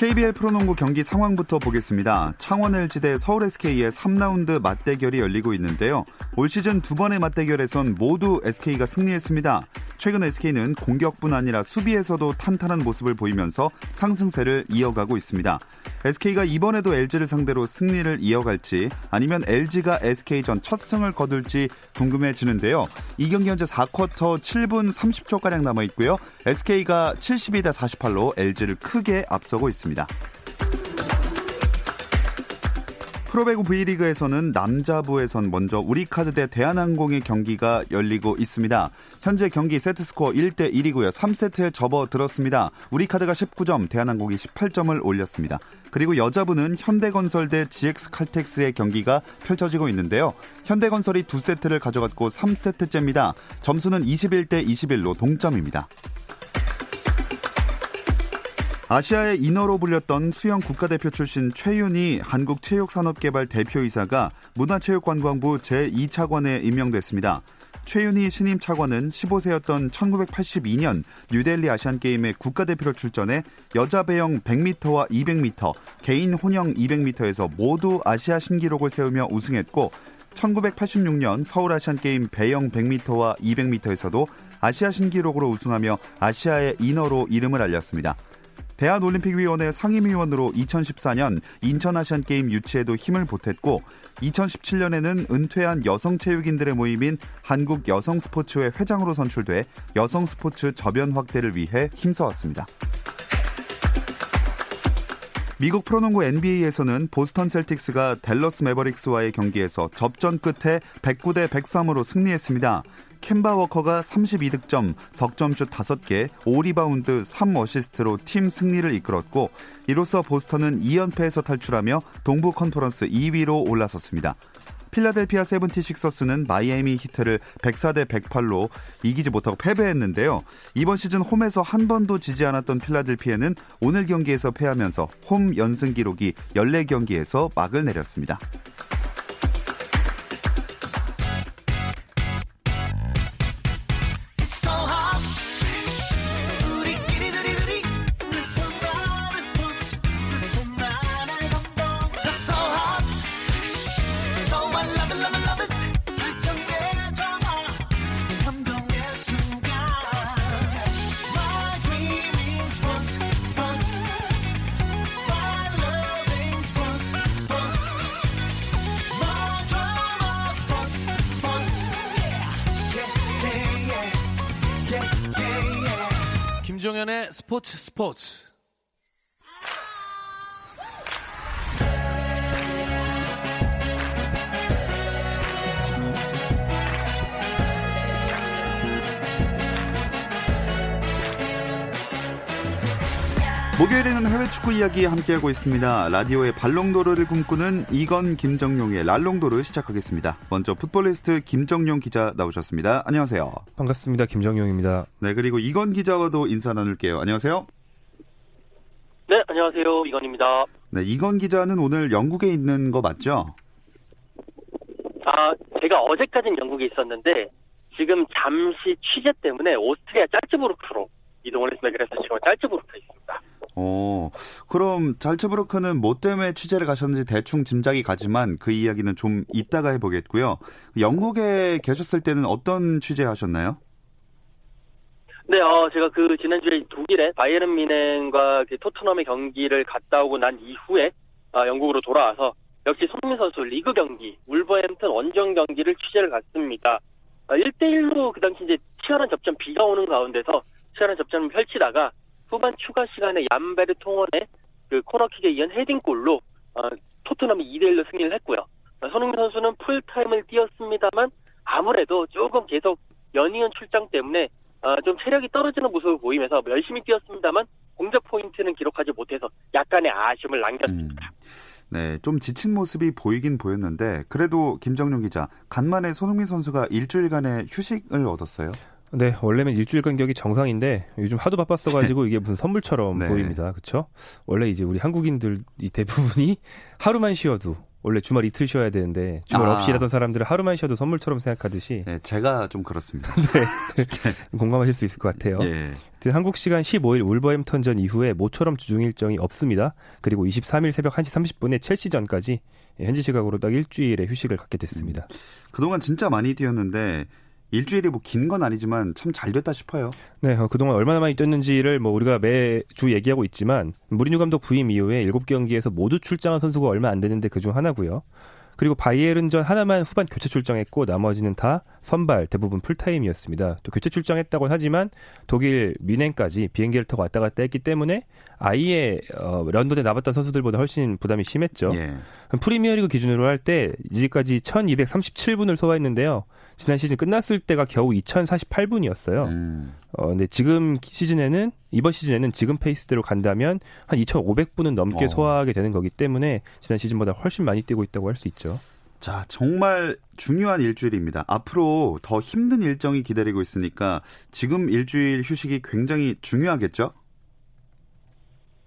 KBL 프로농구 경기 상황부터 보겠습니다. 창원 LG 대 서울 SK의 3라운드 맞대결이 열리고 있는데요. 올 시즌 두 번의 맞대결에선 모두 SK가 승리했습니다. 최근 SK는 공격뿐 아니라 수비에서도 탄탄한 모습을 보이면서 상승세를 이어가고 있습니다. SK가 이번에도 LG를 상대로 승리를 이어갈지 아니면 LG가 SK전 첫 승을 거둘지 궁금해지는데요. 이 경기 현재 4쿼터 7분 30초가량 남아 있고요. SK가 72대 48로 LG를 크게 앞서고 있습니다. 프로배구 V리그에서는 남자부에선 먼저 우리카드 대 대한항공의 경기가 열리고 있습니다. 현재 경기 세트스코어 1대 1이고요. 3세트에 접어들었습니다. 우리카드가 19점, 대한항공이 18점을 올렸습니다. 그리고 여자부는 현대건설 대 GX칼텍스의 경기가 펼쳐지고 있는데요. 현대건설이 2세트를 가져갔고 3세트째입니다. 점수는 21대 21로 동점입니다. 아시아의 인어로 불렸던 수영 국가대표 출신 최윤이 한국체육산업개발 대표이사가 문화체육관광부 제2차관에 임명됐습니다. 최윤희 신임 차관은 15세였던 1982년 뉴델리 아시안게임의 국가대표로 출전해 여자 배영 100m와 200m, 개인 혼영 200m에서 모두 아시아 신기록을 세우며 우승했고 1986년 서울 아시안게임 배영 100m와 200m에서도 아시아 신기록으로 우승하며 아시아의 인어로 이름을 알렸습니다. 대한올림픽위원회 상임위원으로 2014년 인천아시안게임 유치에도 힘을 보탰고 2017년에는 은퇴한 여성체육인들의 모임인 한국여성스포츠회 회장으로 선출돼 여성스포츠 저변 확대를 위해 힘써왔습니다. 미국 프로농구 NBA에서는 보스턴 셀틱스가 댈러스 매버릭스와의 경기에서 접전 끝에 109대 103으로 승리했습니다. 켐바 워커가 32득점, 석점슛 5개, 5리바운드 3어시스트로 팀 승리를 이끌었고 이로써 보스턴은 2연패에서 탈출하며 동부 컨퍼런스 2위로 올라섰습니다. 필라델피아 세븐티식서스는 마이애미 히트를 104대 108로 이기지 못하고 패배했는데요. 이번 시즌 홈에서 한 번도 지지 않았던 필라델피아는 오늘 경기에서 패하면서 홈 연승 기록이 14경기에서 막을 내렸습니다. 김종현의 스포츠 스포츠. 목요일에는 해외 축구 이야기 함께하고 있습니다. 라디오의 발롱도르를 꿈꾸는 이건 김정용의 랄롱도르 시작하겠습니다. 먼저 풋볼리스트 김정용 기자 나오셨습니다. 안녕하세요. 반갑습니다. 김정용입니다. 네, 그리고 이건 기자와도 인사 나눌게요. 안녕하세요. 네, 안녕하세요. 이건입니다. 네, 이건 기자는 오늘 영국에 있는 거 맞죠? 아, 제가 어제까지는 영국에 있었는데 지금 잠시 취재 때문에 오스트리아 짤츠부르크로 이동을 했습니다. 그래서 지금 짤츠부르크에 있습니다. 어, 그럼 잘츠부르크는 뭐 때문에 취재를 가셨는지 대충 짐작이 가지만 그 이야기는 좀 이따가 해보겠고요. 영국에 계셨을 때는 어떤 취재하셨나요? 네, 어, 제가 그 지난주에 독일에 바이에른 미넨과 그 토트넘의 경기를 갔다 오고 난 이후에 어, 영국으로 돌아와서 역시 손흥민 선수 리그 경기, 울버햄튼 원정 경기를 취재를 갔습니다. 어, 1대1로 그 당시 이제 치열한 접전 비가 오는 가운데서 치열한 접전을 펼치다가 후반 추가 시간에 얀베르 통원의 그 코너킥에 이은 헤딩골로 어, 토트넘이 2대 1로 승리를 했고요. 어, 손흥민 선수는 풀타임을 뛰었습니다만 아무래도 조금 계속 연이은 출장 때문에 어, 좀 체력이 떨어지는 모습을 보이면서 열심히 뛰었습니다만 공격 포인트는 기록하지 못해서 약간의 아쉬움을 남겼습니다. 음. 네, 좀 지친 모습이 보이긴 보였는데 그래도 김정룡 기자 간만에 손흥민 선수가 일주일간의 휴식을 얻었어요. 네, 원래는 일주일 간격이 정상인데 요즘 하도 바빴어 가지고 이게 무슨 선물처럼 네. 보입니다. 그렇죠? 원래 이제 우리 한국인들 이 대부분이 하루만 쉬어도 원래 주말 이틀 쉬어야 되는데 주말 아. 없이 일하던 사람들은 하루만 쉬어도 선물처럼 생각하듯이 네, 제가 좀 그렇습니다. 네. 공감하실 수 있을 것 같아요. 예. 한국 시간 15일 울버햄턴전 이후에 모처럼 주중 일정이 없습니다. 그리고 23일 새벽 1시 30분에 첼시전까지 현지 시각으로 딱 일주일의 휴식을 갖게 됐습니다. 음. 그동안 진짜 많이 뛰었는데 일주일이 뭐 긴 건 아니지만 참 잘 됐다 싶어요. 네, 어, 그동안 얼마나 많이 뛰었는지를 뭐 우리가 매주 얘기하고 있지만 무리뉴 감독 부임 이후에 7경기에서 모두 출장한 선수가 얼마 안 되는데 그중 하나고요. 그리고 바이에른전 하나만 후반 교체 출장했고 나머지는 다 선발 대부분 풀타임이었습니다. 또 교체 출장했다고는 하지만 독일 미넨까지 비행기를 타고 왔다 갔다 했기 때문에 아예 어, 런던에 남았던 선수들보다 훨씬 부담이 심했죠. 예. 프리미어리그 기준으로 할 때 이제까지 1237분을 소화했는데요. 지난 시즌 끝났을 때가 겨우 2048분이었어요. 음. 어, 근데 지금 시즌에는 이번 시즌에는 지금 페이스대로 간다면 한 2,500분은 넘게 어. 소화하게 되는 거기 때문에 지난 시즌보다 훨씬 많이 뛰고 있다고 할 수 있죠. 자, 정말 중요한 일주일입니다. 앞으로 더 힘든 일정이 기다리고 있으니까 지금 일주일 휴식이 굉장히 중요하겠죠?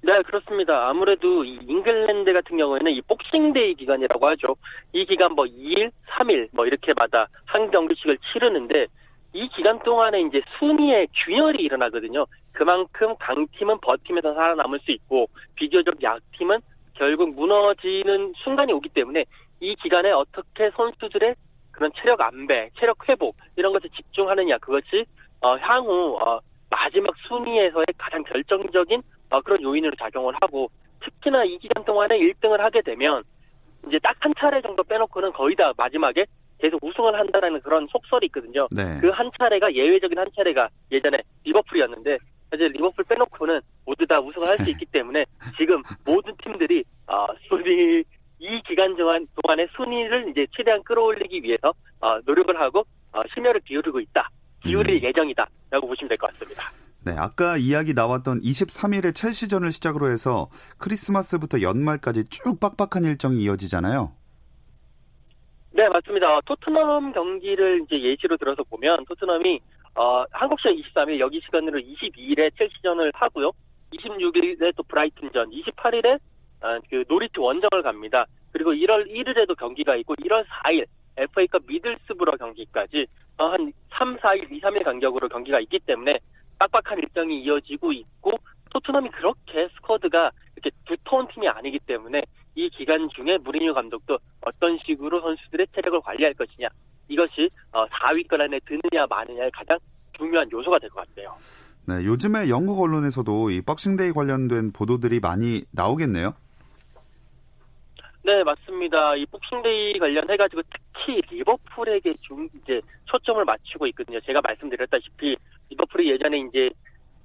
네, 그렇습니다. 아무래도 이 잉글랜드 같은 경우에는 이 박싱데이 기간이라고 하죠. 이 기간 뭐 2일, 3일 뭐 이렇게마다 한 경기씩을 치르는데 이 기간 동안에 이제 순위의 균열이 일어나거든요. 그만큼 강팀은 버티면서 살아남을 수 있고 비교적 약팀은 결국 무너지는 순간이 오기 때문에 이 기간에 어떻게 선수들의 그런 체력 안배, 체력 회복 이런 것에 집중하느냐 그것이 어, 향후 어, 마지막 순위에서의 가장 결정적인 어, 그런 요인으로 작용을 하고 특히나 이 기간 동안에 1등을 하게 되면 이제 딱 한 차례 정도 빼놓고는 거의 다 마지막에 계속 우승을 한다는 그런 속설이 있거든요. 네. 그한 차례가 예외적인 한 차례가 예전에 리버풀이었는데 사실 리버풀 빼놓고는 모두 다 우승을 할 수 있기 때문에 지금 모든 팀들이 어, 순위 이 기간 동안의 순위를 이제 최대한 끌어올리기 위해서 어, 노력을 하고 어, 심혈을 기울이고 있다. 기울일 음. 예정이다라고 보시면 될 것 같습니다. 네, 아까 이야기 나왔던 23일에 첼시전을 시작으로 해서 크리스마스부터 연말까지 쭉 빡빡한 일정이 이어지잖아요. 네, 맞습니다. 토트넘 경기를 이제 예시로 들어서 보면 토트넘이 어, 한국 시간 23일 여기 시간으로 22일에 첼시전을 하고요. 26일에 또 브라이튼전, 28일에 어, 그 노리치 원정을 갑니다. 그리고 1월 1일에도 경기가 있고 1월 4일 FA컵 미들스브러 경기까지 어, 한 3, 4일, 2, 3일 간격으로 경기가 있기 때문에 빡빡한 일정이 이어지고 있고 토트넘이 그렇게 스쿼드가 이렇게 두터운 팀이 아니기 때문에 이 기간 중에 무리뉴 감독도 어떤 식으로 선수들의 체력을 관리할 것이냐 이것이 4위권 어, 안에 드느냐 마느냐의 가장 중요한 요소가 될 것 같아요. 네, 요즘에 영국 언론에서도 이 박싱데이 관련된 보도들이 많이 나오겠네요. 네, 맞습니다. 이 복싱데이 관련해가지고 특히 리버풀에게 중, 이제 초점을 맞추고 있거든요. 제가 말씀드렸다시피 리버풀이 예전에 이제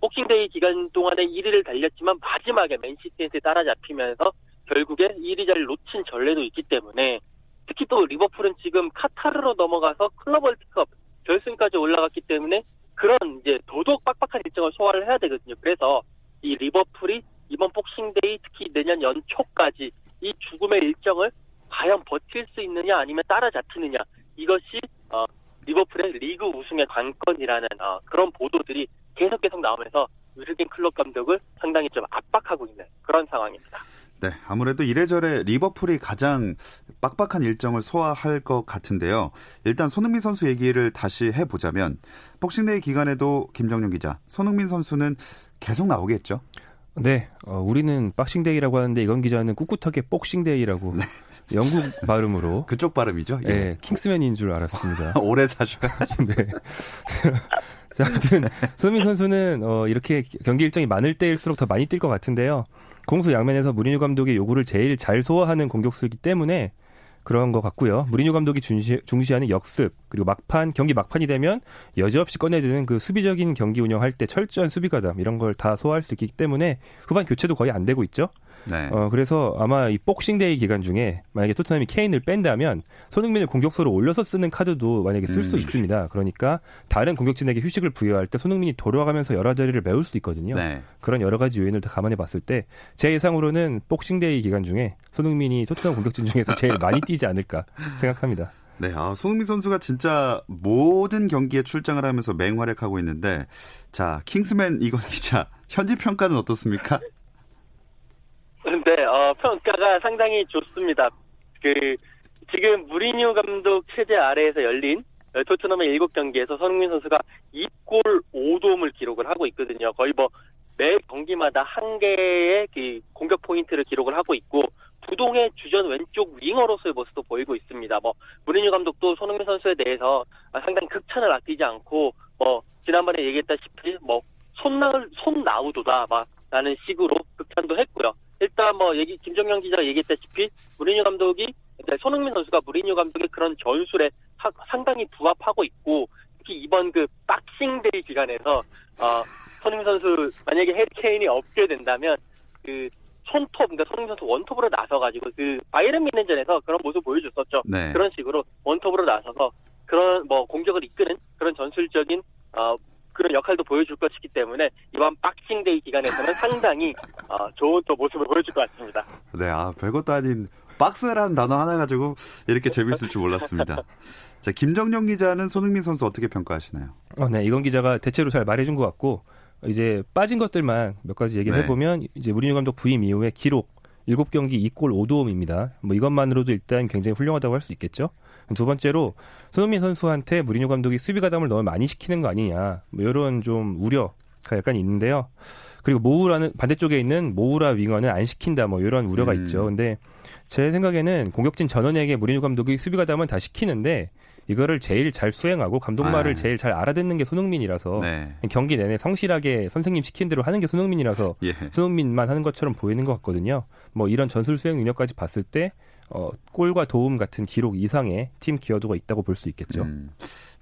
복싱데이 기간 동안에 1위를 달렸지만 마지막에 맨시티한테 따라잡히면서 결국에 1위 자리를 놓친 전례도 있기 때문에 특히 또 리버풀은 지금 카타르로 넘어가서 클럽 월드컵 결승까지 올라갔기 때문에 그런 이제 더더욱 빡빡한 일정을 소화를 해야 되거든요. 그래서 이 리버풀이 이번 복싱데이 특히 내년 연초까지 이 죽음의 일정을 과연 버틸 수 있느냐 아니면 따라잡히느냐 이것이 어, 리버풀의 리그 우승의 관건이라는 어, 그런 보도들이 계속 계속 나오면서 유르겐 클럽 감독을 상당히 좀 압박하고 있는 그런 상황입니다. 네, 아무래도 이래저래 리버풀이 가장 빡빡한 일정을 소화할 것 같은데요. 일단 손흥민 선수 얘기를 다시 해보자면 복싱데이 기간에도 김정용 기자, 손흥민 선수는 계속 나오겠죠? 네, 어, 우리는 박싱데이라고 하는데 이건 기자는 꿋꿋하게 복싱데이라고 네. 영국 발음으로 그쪽 발음이죠? 예, 네, 킹스맨인 줄 알았습니다. 오래 사셔야 네. 자, 아무튼 손흥민 선수는 어, 이렇게 경기 일정이 많을 때일수록 더 많이 뛸 것 같은데요. 공수 양면에서 무리뉴 감독의 요구를 제일 잘 소화하는 공격수이기 때문에 그런 것 같고요. 무리뉴 감독이 중시, 중시하는 역습 그리고 막판 경기 막판이 되면 여지없이 꺼내드는 그 수비적인 경기 운영할 때 철저한 수비 가담 이런 걸 다 소화할 수 있기 때문에 후반 교체도 거의 안 되고 있죠. 네. 어, 그래서 아마 이 복싱데이 기간 중에 만약에 토트넘이 케인을 뺀다면 손흥민을 공격수로 올려서 쓰는 카드도 만약에 쓸수 음. 있습니다. 그러니까 다른 공격진에게 휴식을 부여할 때 손흥민이 돌아가면서 여러 자리를 메울 수 있거든요. 네. 그런 여러 가지 요인을 다 감안해 봤을 때 제 예상으로는 복싱데이 기간 중에 손흥민이 토트넘 공격진 중에서 제일 많이 뛰지 않을까 생각합니다. 네, 아, 손흥민 선수가 진짜 모든 경기에 출장을 하면서 맹활약하고 있는데, 자, 킹스맨 이건 기자, 현지 평가는 어떻습니까? 네, 어, 평가가 상당히 좋습니다. 그, 지금 무리뉴 감독 체제 아래에서 열린 어, 토트넘의 7경기에서 손흥민 선수가 2골 5도움을 기록을 하고 있거든요. 거의 뭐, 매 경기마다 한 개의 그 공격 포인트를 기록을 하고 있고, 부동의 주전 왼쪽 윙어로서의 모습도 보이고 있습니다. 뭐, 무리뉴 감독도 손흥민 선수에 대해서 아, 상당히 극찬을 아끼지 않고, 뭐, 지난번에 얘기했다시피, 뭐, 손날, 손나우두다, 막, 라는 식으로 극찬도 했고요. 일단 뭐 얘기 김정용 기자가 얘기했다시피 무리뉴 감독이 이제 손흥민 선수가 무리뉴 감독의 그런 전술에 사- 상당히 부합하고 있고 특히 이번 그 박싱데이 기간에서 어, 손흥민 선수 만약에 해리케인이 없게 된다면 그 손톱 그러니까 손흥민 선수 원톱으로 나서가지고 그 바이에른 뮌헨전에서 그런 모습 보여줬었죠. 네. 그런 식으로 원톱으로 나서서 그런 뭐 공격을 이끄는 그런 전술적인 어 그런 역할도 보여줄 것이기 때문에 이번 박싱데이 기간에서는 상당히 어, 좋은 또 모습을 보여줄 것 같습니다. 네, 아, 별것도 아닌 박스라는 단어 하나 가지고 이렇게 재밌을 줄 몰랐습니다. 자, 김정용 기자는 손흥민 선수 어떻게 평가하시나요? 어, 네, 이건 기자가 대체로 잘 말해준 것 같고 이제 빠진 것들만 몇 가지 얘기를 네. 해보면 이제 무리뉴 감독 부임 이후에 기록 7경기 2골 5도움입니다. 뭐 이것만으로도 일단 굉장히 훌륭하다고 할 수 있겠죠. 두 번째로 손흥민 선수한테 무리뉴 감독이 수비 가담을 너무 많이 시키는 거 아니냐. 뭐 이런 좀 우려가 약간 있는데요. 그리고 모우라는 반대쪽에 있는 모우라 윙어는 안 시킨다 뭐 이런 우려가 음. 있죠. 근데 제 생각에는 공격진 전원에게 무리뉴 감독이 수비 가담은 다 시키는데 이거를 제일 잘 수행하고 감독 말을 아. 제일 잘 알아듣는 게 손흥민이라서 네. 경기 내내 성실하게 선생님 시킨 대로 하는 게 손흥민이라서 예. 손흥민만 하는 것처럼 보이는 것 같거든요. 뭐 이런 전술 수행 능력까지 봤을 때 어, 골과 도움 같은 기록 이상의 팀 기여도가 있다고 볼 수 있겠죠. 음.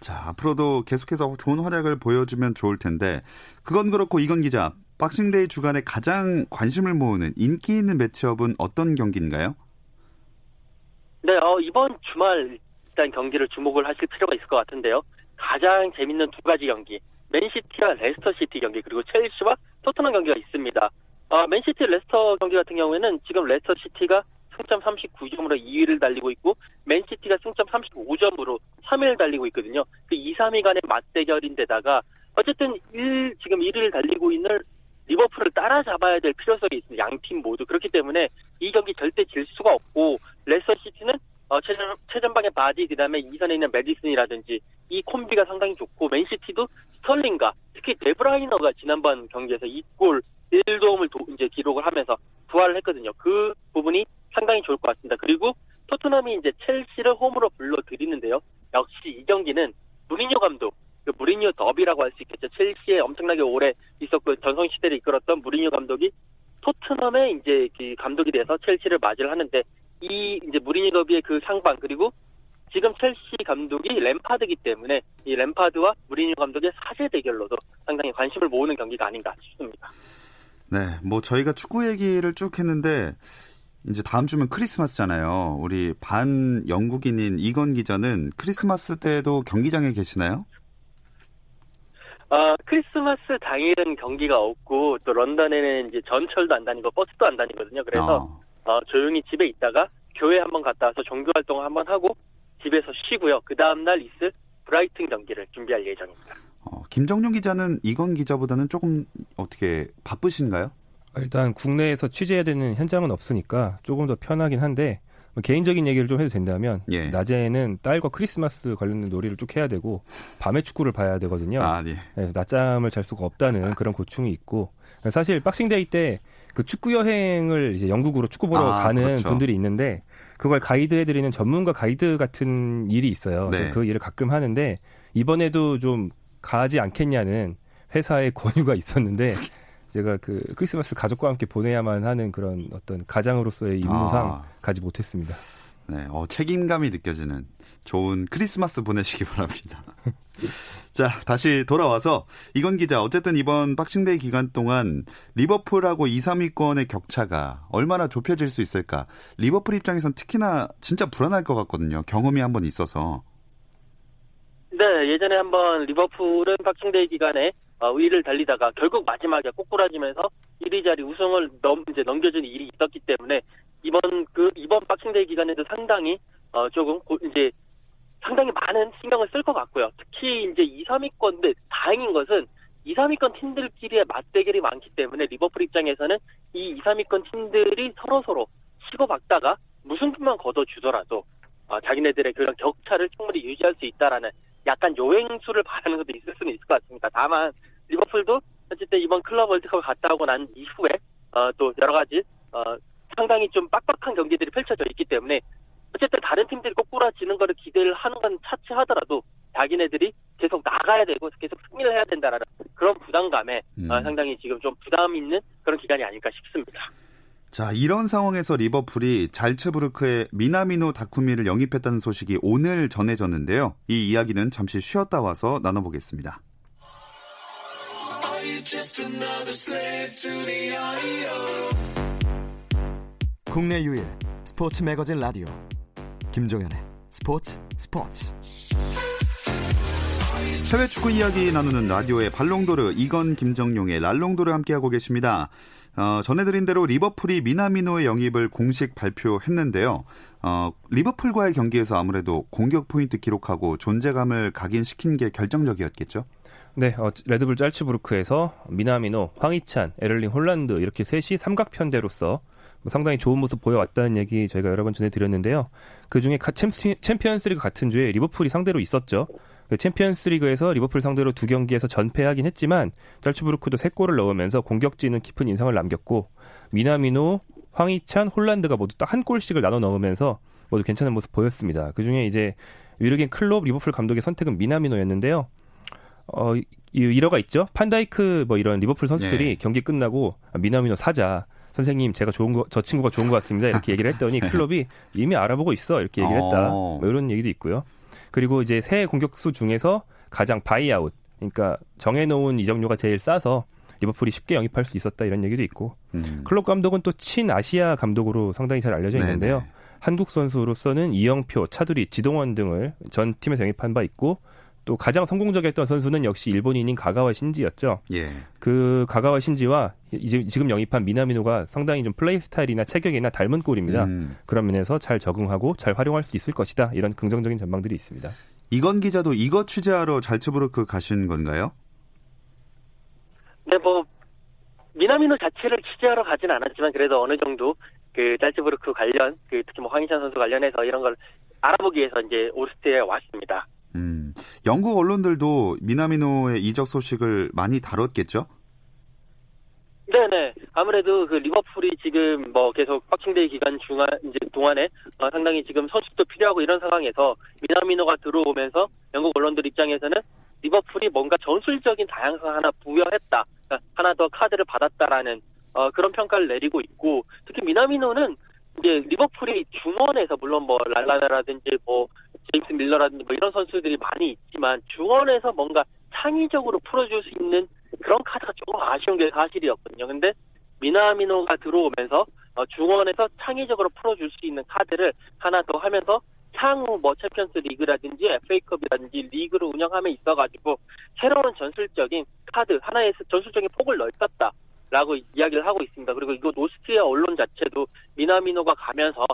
자, 앞으로도 계속해서 좋은 활약을 보여주면 좋을 텐데, 그건 그렇고 이건 기자, 박싱데이 주간에 가장 관심을 모으는 인기 있는 매치업은 어떤 경기인가요? 네, 어, 이번 주말 일단 경기를 주목을 하실 필요가 있을 것 같은데요. 가장 재밌는 두 가지 경기, 맨시티와 레스터시티 경기 그리고 첼시와 토트넘 경기가 있습니다. 어, 맨시티 레스터 경기 같은 경우에는 지금 레스터시티가 승점 39점으로 2위를 달리고 있고 맨시티가 승점 35점으로 3위를 달리고 있거든요. 그 2, 3위 간의 맞대결인데다가 어쨌든 1, 지금 1위를 달리고 있는 리버풀을 따라잡아야 될 필요성이 있습니다. 양 팀 모두. 그렇기 때문에 이 경기 절대 질 수가 없고 레스터시티는 어, 최전, 최전방의 바디 그 다음에 이선에 있는 메디슨이라든지 이 콤비가 상당히 좋고 맨시티도 스털링과 특히 데브라이너가 지난번 경기에서 2골 1도움을 도, 이제 기록을 하면서 부활을 했거든요. 그 부분이 상당히 좋을 것 같습니다. 그리고 토트넘이 이제 첼시를 홈으로 불러들이는데요. 역시 이 경기는 무리뉴 감독, 그 무리뉴 더비라고 할 수 있겠죠. 첼시에 엄청나게 오래 있었고 전성 시대를 이끌었던 무리뉴 감독이 토트넘의 이제 그 감독이 돼서 첼시를 맞이를 하는데 이 이제 무리뉴 더비의 그 상방 그리고 지금 첼시 감독이 램파드기 때문에 이 램파드와 무리뉴 감독의 사제 대결로도 상당히 관심을 모으는 경기가 아닌가 싶습니다. 네, 뭐 저희가 축구 얘기를 쭉 했는데 이제 다음 주면 크리스마스잖아요. 우리 반 영국인인 이건 기자는 크리스마스 때도 경기장에 계시나요? 아, 크리스마스 당일은 경기가 없고 또 런던에는 이제 전철도 안 다니고 버스도 안 다니거든요. 그래서 어, 어, 조용히 집에 있다가 교회 한번 갔다 와서 종교 활동을 한번 하고 집에서 쉬고요. 그 다음 날 있을 브라이튼 경기를 준비할 예정입니다. 어, 김정용 기자는 이건 기자보다는 조금 어떻게 바쁘신가요? 일단 국내에서 취재해야 되는 현장은 없으니까 조금 더 편하긴 한데 뭐 개인적인 얘기를 좀 해도 된다면 예. 낮에는 딸과 크리스마스 관련된 놀이를 쭉 해야 되고 밤에 축구를 봐야 되거든요. 아, 네. 네, 낮잠을 잘 수가 없다는 그런 고충이 있고 사실 박싱데이 때 그 축구 여행을 이제 영국으로 축구 보러 아, 가는 그렇죠. 분들이 있는데 그걸 가이드해드리는 전문가 가이드 같은 일이 있어요. 네. 제가 그 일을 가끔 하는데 이번에도 좀 가지 않겠냐는 회사의 권유가 있었는데 제가 그 크리스마스 가족과 함께 보내야만 하는 그런 어떤 가장으로서의 임무상 아. 가지 못했습니다. 네, 어, 책임감이 느껴지는 좋은 크리스마스 보내시기 바랍니다. 자, 다시 돌아와서 이건 기자, 어쨌든 이번 박싱데이 기간 동안 리버풀하고 2, 3위권의 격차가 얼마나 좁혀질 수 있을까? 리버풀 입장에선 특히나 진짜 불안할 것 같거든요. 경험이 한 번 있어서. 네, 예전에 한번 리버풀은 박싱데이 기간에 어, 위를 달리다가 결국 마지막에 꼬꾸라지면서 1위 자리 우승을 넘 이제 넘겨준 일이 있었기 때문에 이번 그 이번 박싱데이 기간에도 상당히 어 조금 고, 이제 상당히 많은 신경을 쓸 것 같고요. 특히 이제 2, 3위권인데 다행인 것은 2, 3위권 팀들끼리의 맞대결이 많기 때문에 리버풀 입장에서는 이 2, 3위권 팀들이 서로 서로 치고받다가 무승부만 거둬주더라도 어, 자기네들의 그런 격차를 충분히 유지할 수 있다라는 약간 요행수를 바라는 것도 있을 수는 있을 것 같습니다. 다만 리버풀도 어쨌든 이번 클럽 월드컵을 갔다 오고 난 이후에 어, 또 여러 가지 어, 상당히 좀 빡빡한 경기들이 펼쳐져 있기 때문에 어쨌든 다른 팀들이 꼬꾸라 지는 거를 기대를 하는 건 차치하더라도 자기네들이 계속 나가야 되고 계속 승리를 해야 된다라는 그런 부담감에 음. 어, 상당히 지금 좀 부담 있는 그런 기간이 아닐까 싶습니다. 자, 이런 상황에서 리버풀이 잘츠부르크의 미나미노 다쿠미를 영입했다는 소식이 오늘 전해졌는데요. 이 이야기는 잠시 쉬었다 와서 나눠보겠습니다. 국내 유일 스포츠 매거진 라디오 김종현의 스포츠 스포츠 해외 축구 이야기 나누는 라디오의 발롱도르 이건 김정용의 발롱도르 함께하고 계십니다. 어, 전해드린 대로 리버풀이 미나미노의 영입을 공식 발표했는데요. 어, 리버풀과의 경기에서 아무래도 공격 포인트 기록하고 존재감을 각인시킨 게 결정적이었겠죠. 네, 어, 레드불 짤츠부르크에서 미나미노, 황희찬, 엘링 홀란드 이렇게 셋이 삼각편대로서 뭐 상당히 좋은 모습 보여왔다는 얘기 저희가 여러 번 전해드렸는데요. 그 중에 챔피언스리그 같은 주에 리버풀이 상대로 있었죠. 그 챔피언스리그에서 리버풀 상대로 두 경기에서 전패하긴 했지만 짤츠부르크도 세 골을 넣으면서 공격진은 깊은 인상을 남겼고 미나미노, 황희찬, 홀란드가 모두 딱 한 골씩을 나눠 넣으면서 모두 괜찮은 모습 보였습니다. 그 중에 이제 유르겐 클롭 리버풀 감독의 선택은 미나미노였는데요. 어, 이 일화가 있죠. 판다이크 뭐 이런 리버풀 선수들이 네. 경기 끝나고 아, 미나미노 사자. 선생님 제가 좋은 거 저 친구가 좋은 것 같습니다 이렇게 얘기를 했더니 클롭이 이미 알아보고 있어 이렇게 얘기를 했다 어. 뭐 이런 얘기도 있고요 그리고 이제 세 공격수 중에서 가장 바이아웃 그러니까 정해놓은 이적료가 제일 싸서 리버풀이 쉽게 영입할 수 있었다 이런 얘기도 있고 음. 클롭 감독은 또 친 아시아 감독으로 상당히 잘 알려져 네네. 있는데요 한국 선수로서는 이영표, 차두리, 지동원 등을 전 팀에서 영입한 바 있고 또 가장 성공적이었던 선수는 역시 일본인인 가가와 신지였죠. 예. 그 가가와 신지와 이제 지금 영입한 미나미노가 상당히 좀 플레이 스타일이나 체격이나 닮은 꼴입니다. 음. 그런 면에서 잘 적응하고 잘 활용할 수 있을 것이다. 이런 긍정적인 전망들이 있습니다. 이건 기자도 이거 취재하러 잘츠부르크 가신 건가요? 네, 뭐 미나미노 자체를 취재하러 가진 않았지만 그래도 어느 정도 그 짤츠부르크 관련 그 특히 뭐 황희찬 선수 관련해서 이런 걸 알아보기 위해서 이제 오스트리아에 왔습니다. 음. 영국 언론들도 미나미노의 이적 소식을 많이 다뤘겠죠? 네네. 아무래도 그 리버풀이 지금 뭐 계속 박싱데이 기간 중간 이제 동안에 어, 상당히 지금 선수도 필요하고 이런 상황에서 미나미노가 들어오면서 영국 언론들 입장에서는 리버풀이 뭔가 전술적인 다양성 하나 부여했다, 그러니까 하나 더 카드를 받았다라는 어, 그런 평가를 내리고 있고 특히 미나미노는 이제 리버풀이 중원에서 물론 뭐 랄라나라든지 뭐 제임스 밀너라든지 뭐 이런 선수들이 많이 있지만 중원에서 뭔가 창의적으로 풀어줄 수 있는 그런 카드가 조금 아쉬운 게 사실이었거든요. 근데 미나미노가 들어오면서 어, 중원에서 창의적으로 풀어줄 수 있는 카드를 하나 더 하면서 향후 뭐 챔피언스 리그라든지 FA컵이라든지 리그를 운영함에 있어가지고 새로운 전술적인 카드 하나의 전술적인 폭을 넓혔다라고 이야기를 하고 있습니다. 그리고 이거 오스트리아 언론 자체도 미나미노가 가면서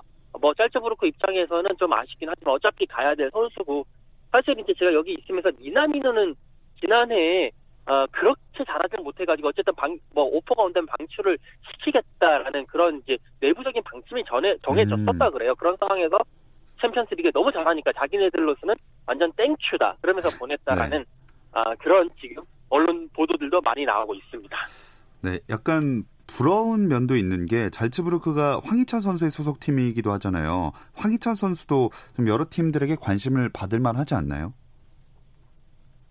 뭐 짤츠부르크 입장에서는 좀 아쉽긴 하지만 어차피 가야 될 선수고 사실 이제 제가 여기 있으면서 미나미노는 지난해에 어, 그렇게 잘하지는 못해가지고 어쨌든 방, 뭐 오퍼가 온다면 방출을 시키겠다라는 그런 이제 내부적인 방침이 전에 정해졌었다 음. 그래요. 그런 상황에서 챔피언스 리그에 너무 잘하니까 자기네들로서는 완전 땡큐다. 그러면서 보냈다라는 네. 아, 그런 지금 언론 보도들도 많이 나오고 있습니다. 네, 약간 부러운 면도 있는 게 잘츠부르크가 황희찬 선수의 소속팀이기도 하잖아요. 황희찬 선수도 좀 여러 팀들에게 관심을 받을 만하지 않나요?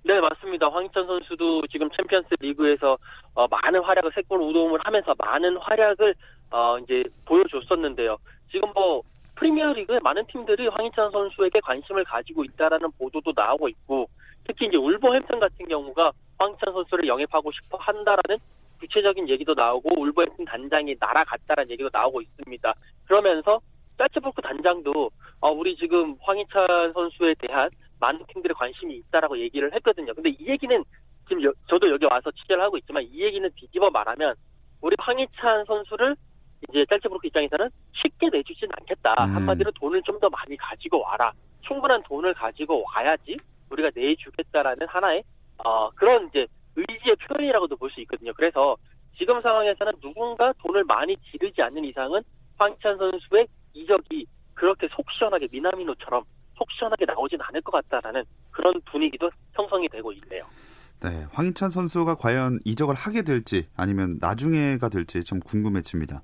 네, 맞습니다. 황희찬 선수도 지금 챔피언스 리그에서 어, 많은 활약을 세골 오도움을 하면서 많은 활약을 어, 이제 보여줬었는데요. 지금 뭐 프리미어 리그의 많은 팀들이 황희찬 선수에게 관심을 가지고 있다라는 보도도 나오고 있고 특히 이제 울버햄튼 같은 경우가 황희찬 선수를 영입하고 싶어 한다라는 구체적인 얘기도 나오고 울버햄튼 단장이 날아갔다라는 얘기도 나오고 있습니다. 그러면서 짤츠부르크 단장도 어, 우리 지금 황희찬 선수에 대한 많은 팀들의 관심이 있다라고 얘기를 했거든요. 근데 이 얘기는 지금 여, 저도 여기 와서 취재를 하고 있지만 이 얘기는 뒤집어 말하면 우리 황희찬 선수를 이제 짤츠부르크 입장에서는 쉽게 내주지는 않겠다. 음. 한마디로 돈을 좀 더 많이 가지고 와라. 충분한 돈을 가지고 와야지 우리가 내주겠다라는 하나의 어, 그런 이제 의지의 표현이라고도 볼 수 있거든요. 그래서 지금 상황에서는 누군가 돈을 많이 지르지 않는 이상은 황희찬 선수의 이적이 그렇게 속 시원하게 미나미노처럼 속 시원하게 나오진 않을 것 같다라는 그런 분위기도 형성이 되고 있네요. 네, 황희찬 선수가 과연 이적을 하게 될지 아니면 나중에가 될지 좀 궁금해집니다.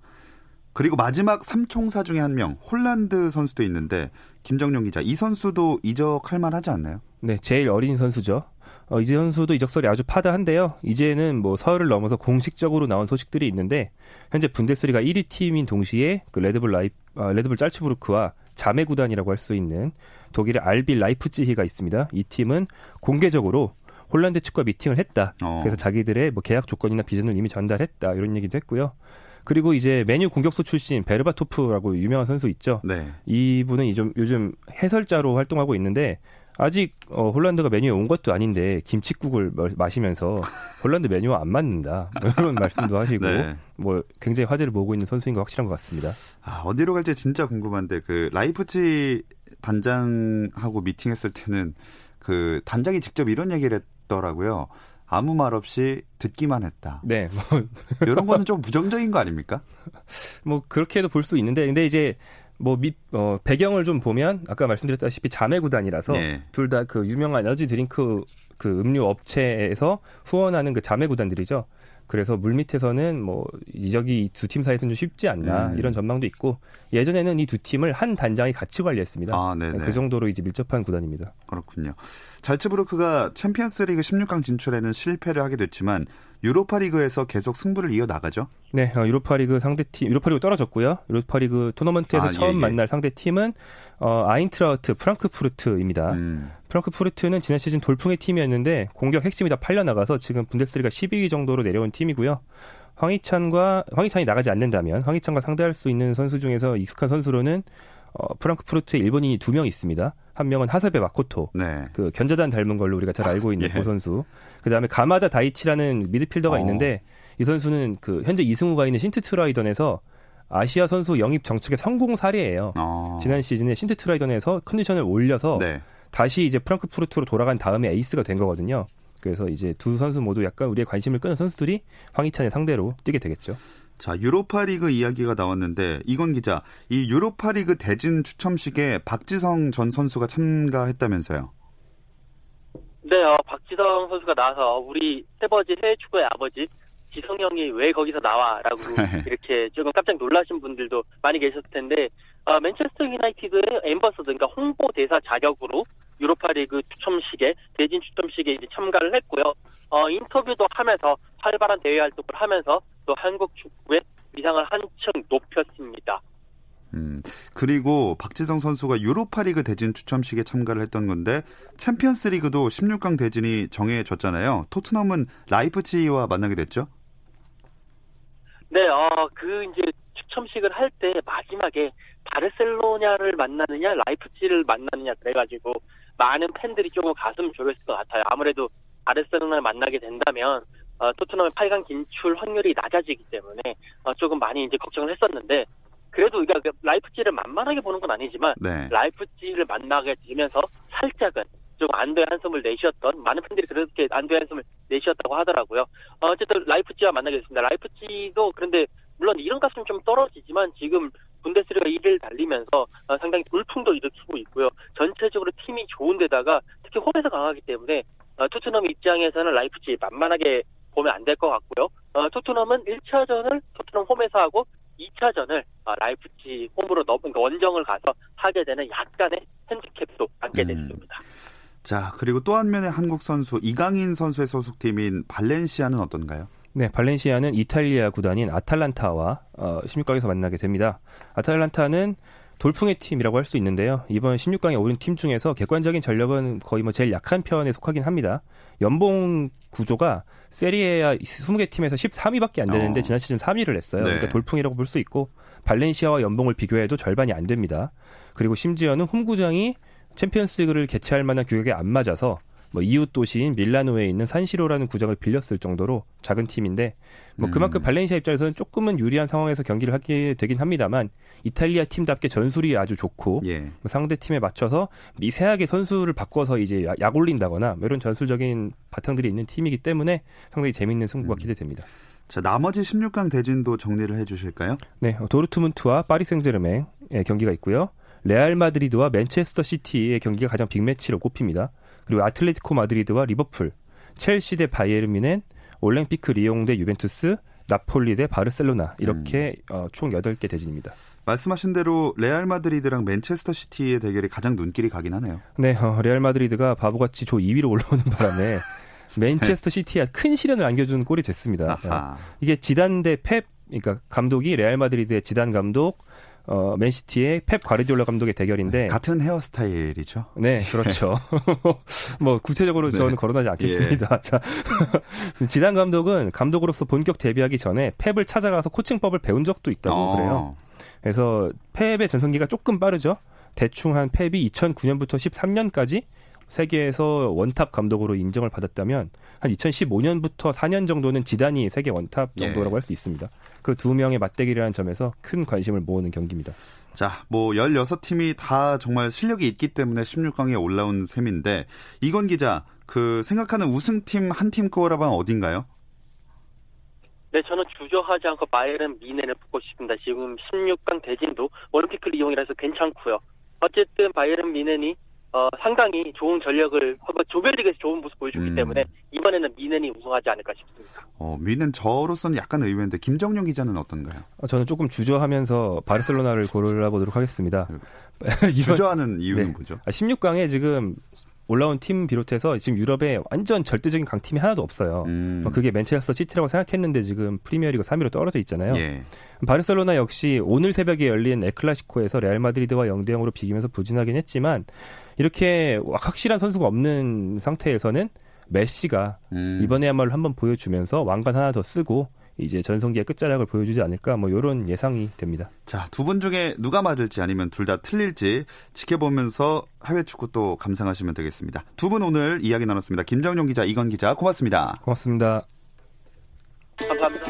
그리고 마지막 삼총사 중에 한 명, 홀란드 선수도 있는데 김정용 기자, 이 선수도 이적할 만하지 않나요? 네, 제일 어린 선수죠. 어, 이제 선수도 이적설이 아주 파다한데요. 이제는 뭐 서울을 넘어서 공식적으로 나온 소식들이 있는데 현재 분데스리가 1위 팀인 동시에 그 레드불 라이 어, 레드불 짤츠부르크와 자매 구단이라고 할 수 있는 독일의 RB 라이프치히가 있습니다. 이 팀은 공개적으로 홀란드 측과 미팅을 했다. 어. 그래서 자기들의 뭐 계약 조건이나 비전을 이미 전달했다. 이런 얘기도 했고요. 그리고 이제 맨유 공격수 출신 베르바토프라고 유명한 선수 있죠. 네. 이분은 좀 요즘 해설자로 활동하고 있는데 아직 어, 홀란드가 맨유에 온 것도 아닌데 김치국을 마- 마시면서 홀란드 맨유와 안 맞는다 뭐 이런 말씀도 하시고 네. 뭐 굉장히 화제를 모으고 있는 선수인 거 확실한 것 같습니다. 아, 어디로 갈지 진짜 궁금한데 그 라이프치히 단장하고 미팅했을 때는 그 단장이 직접 이런 얘기를 했더라고요. 아무 말 없이 듣기만 했다. 네, 뭐, 이런 거는 좀 부정적인 거 아닙니까? 뭐 그렇게도 볼 수 있는데 근데 이제 뭐 밑, 어, 배경을 좀 보면 아까 말씀드렸다시피 자매 구단이라서 예. 둘다 그 유명한 에너지 드링크 그 음료 업체에서 후원하는 그 자매 구단들이죠. 그래서 물 밑에서는 뭐 이적이 두 팀 사이에서는 좀 쉽지 않나 음. 이런 전망도 있고 예전에는 이 두 팀을 한 단장이 같이 관리했습니다. 아, 네네. 그 정도로 이제 밀접한 구단입니다. 그렇군요. 잘츠부르크가 챔피언스리그 16강 진출에는 실패를 하게 됐지만 유로파리그에서 계속 승부를 이어 나가죠. 네, 어, 유로파리그 상대팀 유로파리그 떨어졌고요. 유로파리그 토너먼트에서 아, 처음 예, 예. 만날 상대팀은 어, 아인트라우트 프랑크푸르트입니다. 음. 프랑크푸르트는 지난 시즌 돌풍의 팀이었는데 공격 핵심이 다 팔려 나가서 지금 분데스리가 12위 정도로 내려온 팀이고요. 황희찬과 황희찬이 나가지 않는다면 황희찬과 상대할 수 있는 선수 중에서 익숙한 선수로는 어, 프랑크푸르트에 일본인이 두 명 있습니다. 한 명은 하세베 마코토. 네. 그 견자단 닮은 걸로 우리가 잘 알고 있는 예. 그 선수. 그 다음에 가마다 다이치라는 미드필더가 어. 있는데 이 선수는 그 현재 이승우가 있는 신트트라이던에서 아시아 선수 영입 정책의 성공 사례예요. 어. 지난 시즌에 신트트라이던에서 컨디션을 올려서 네. 다시 이제 프랑크푸르트로 돌아간 다음에 에이스가 된 거거든요. 그래서 이제 두 선수 모두 약간 우리의 관심을 끄는 선수들이 황희찬의 상대로 뛰게 되겠죠. 자, 유로파 리그 이야기가 나왔는데 이건 기자, 이 유로파 리그 대진 추첨식에 박지성 전 선수가 참가했다면서요. 네, 어, 박지성 선수가 나와서 우리 세버지 해외 축구의 아버지 지성 형이 왜 거기서 나와라고 이렇게 조금 깜짝 놀라신 분들도 많이 계셨을 텐데 어, 맨체스터 유나이티드의 엠버서더 그러니까 홍보 대사 자격으로 유로파리그 추첨식에 대진 추첨식에 이제 참가를 했고요. 어, 인터뷰도 하면서 활발한 대외 활동을 하면서 또 한국 축구의 위상을 한층 높였습니다. 음, 그리고 박지성 선수가 유로파리그 대진 추첨식에 참가를 했던 건데 챔피언스리그도 16강 대진이 정해졌잖아요. 토트넘은 라이프치히와 만나게 됐죠. 네, 어, 그 이제 추첨식을 할 때 마지막에 바르셀로냐를 만나느냐 라이프치를 만나느냐 그래가지고 많은 팬들이 조금 가슴 졸였을 것 같아요. 아무래도 바르셀로나를 만나게 된다면 어, 토트넘의 8강 진출 확률이 낮아지기 때문에 어, 조금 많이 이제 걱정을 했었는데 그래도 우리가 그 라이프치히를 만만하게 보는 건 아니지만 네. 라이프치히를 만나게 되면서 살짝은 좀 안도의 한숨을 내쉬었던 많은 팬들이 그렇게 안도의 한숨을 내쉬었다고 하더라고요. 어, 어쨌든 라이프치히와 만나게 됐습니다. 라이프치히도 그런데 물론 이름값은 좀 떨어지지만 지금 분데스리가 1위를 달리면서 어, 상당히 돌풍도 일으키고 있고요. 전체적으로 팀이 좋은 데다가 특히 홈에서 강하기 때문에 어, 토트넘 입장에서는 라이프치히 만만하게 보면 안 될 것 같고요. 어, 토트넘은 1차전을 토트넘 홈에서 하고 2차전을 어, 라이프치히 홈으로 넘, 그러니까 원정을 가서 하게 되는 약간의 핸디캡도 안게 음. 됐습니다. 자, 그리고 또 한 명의 한국 선수 이강인 선수의 소속팀인 발렌시아는 어떤가요? 네, 발렌시아는 이탈리아 구단인 아탈란타와 어, 16강에서 만나게 됩니다. 아탈란타는 돌풍의 팀이라고 할 수 있는데요. 이번 16강에 오른 팀 중에서 객관적인 전력은 거의 뭐 제일 약한 편에 속하긴 합니다. 연봉 구조가 세리에아 20개 팀에서 13위밖에 안 되는데 어. 지난 시즌 3위를 했어요. 네. 그러니까 돌풍이라고 볼 수 있고 발렌시아와 연봉을 비교해도 절반이 안 됩니다. 그리고 심지어는 홈구장이 챔피언스리그를 개최할 만한 규격에 안 맞아서 뭐 이웃 도시인 밀라노에 있는 산시로라는 구장을 빌렸을 정도로 작은 팀인데 뭐 그만큼 음. 발렌시아 입장에서는 조금은 유리한 상황에서 경기를 하게 되긴 합니다만 이탈리아 팀답게 전술이 아주 좋고 예. 뭐 상대 팀에 맞춰서 미세하게 선수를 바꿔서 이제 야- 약 올린다거나 뭐 이런 전술적인 바탕들이 있는 팀이기 때문에 상당히 재밌는 승부가 음. 기대됩니다. 자, 나머지 16강 대진도 정리를 해 주실까요? 네, 어, 도르트문트와 파리 생제르맹의 경기가 있고요. 레알 마드리드와 맨체스터 시티의 경기가 가장 빅매치로 꼽힙니다. 그리고 아틀레티코 마드리드와 리버풀, 첼시 대 바이에른 뮌헨, 올랭피크 리옹 대 유벤투스, 나폴리 대 바르셀로나 이렇게 어, 총 8개 대진입니다. 말씀하신 대로 레알 마드리드랑 맨체스터 시티의 대결이 가장 눈길이 가긴 하네요. 네, 어, 레알 마드리드가 바보같이 조 2위로 올라오는 바람에 맨체스터 시티에 큰 시련을 안겨준 꼴이 됐습니다. 아하. 이게 지단 대 펩, 그러니까 감독이 레알 마드리드의 지단 감독, 어, 맨시티의 펩 과르디올라 감독의 대결인데 같은 헤어스타일이죠. 네, 그렇죠. 뭐 구체적으로 네. 저는 거론하지 않겠습니다. 자, 지단 감독은 감독으로서 본격 데뷔하기 전에 펩을 찾아가서 코칭법을 배운 적도 있다고 어. 그래요. 그래서 펩의 전성기가 조금 빠르죠. 대충 한 펩이 2009년부터 13년까지 세계에서 원탑 감독으로 인정을 받았다면 한 2015년부터 4년 정도는 지단이 세계 원탑 정도라고 예. 할수 있습니다. 그 두 명의 맞대결이라는 점에서 큰 관심을 모으는 경기입니다. 자, 뭐 16팀이 다 정말 실력이 있기 때문에 16강에 올라온 셈인데 이건 기자, 그 생각하는 우승팀 한팀 꼽아라면 어딘가요? 네, 저는 주저하지 않고 바이에른 미넨을 뽑고 싶습니다. 지금 16강 대진도 올림픽을 이용이라서 괜찮고요. 어쨌든 바이에른 미넨이 어, 상당히 좋은 전력을 뭐 조별리그에서 좋은 모습 보여줬기 음. 때문에 이번에는 미넨이 우승하지 않을까 싶습니다. 어, 미는 저로서는 약간 의외인데 김정용 기자는 어떤가요? 어, 저는 조금 주저하면서 바르셀로나를 골라보도록 하겠습니다. 이번 주저하는 이유는 네. 뭐죠? 16강에 지금 올라온 팀 비롯해서 지금 유럽에 완전 절대적인 강팀이 하나도 없어요. 음, 뭐 그게 맨체스터 시티라고 생각했는데 지금 프리미어리그 3위로 떨어져 있잖아요. 예. 바르셀로나 역시 오늘 새벽에 열린 에클라시코에서 레알 마드리드와 0대 0으로 비기면서 부진하긴 했지만 이렇게 확실한 선수가 없는 상태에서는 메시가 음. 이번에야말로 한번 보여주면서 왕관 하나 더 쓰고 이제 전성기의 끝자락을 보여주지 않을까 뭐 이런 예상이 됩니다. 자, 두 분 중에 누가 맞을지 아니면 둘 다 틀릴지 지켜보면서 해외 축구 또 감상하시면 되겠습니다. 두 분 오늘 이야기 나눴습니다. 김정용 기자, 이건 기자, 고맙습니다. 고맙습니다. 감사합니다.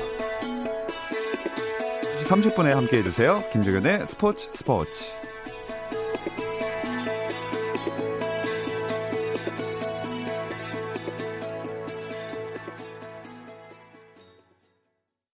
30분에 함께 해주세요. 김정현의 스포츠 스포츠.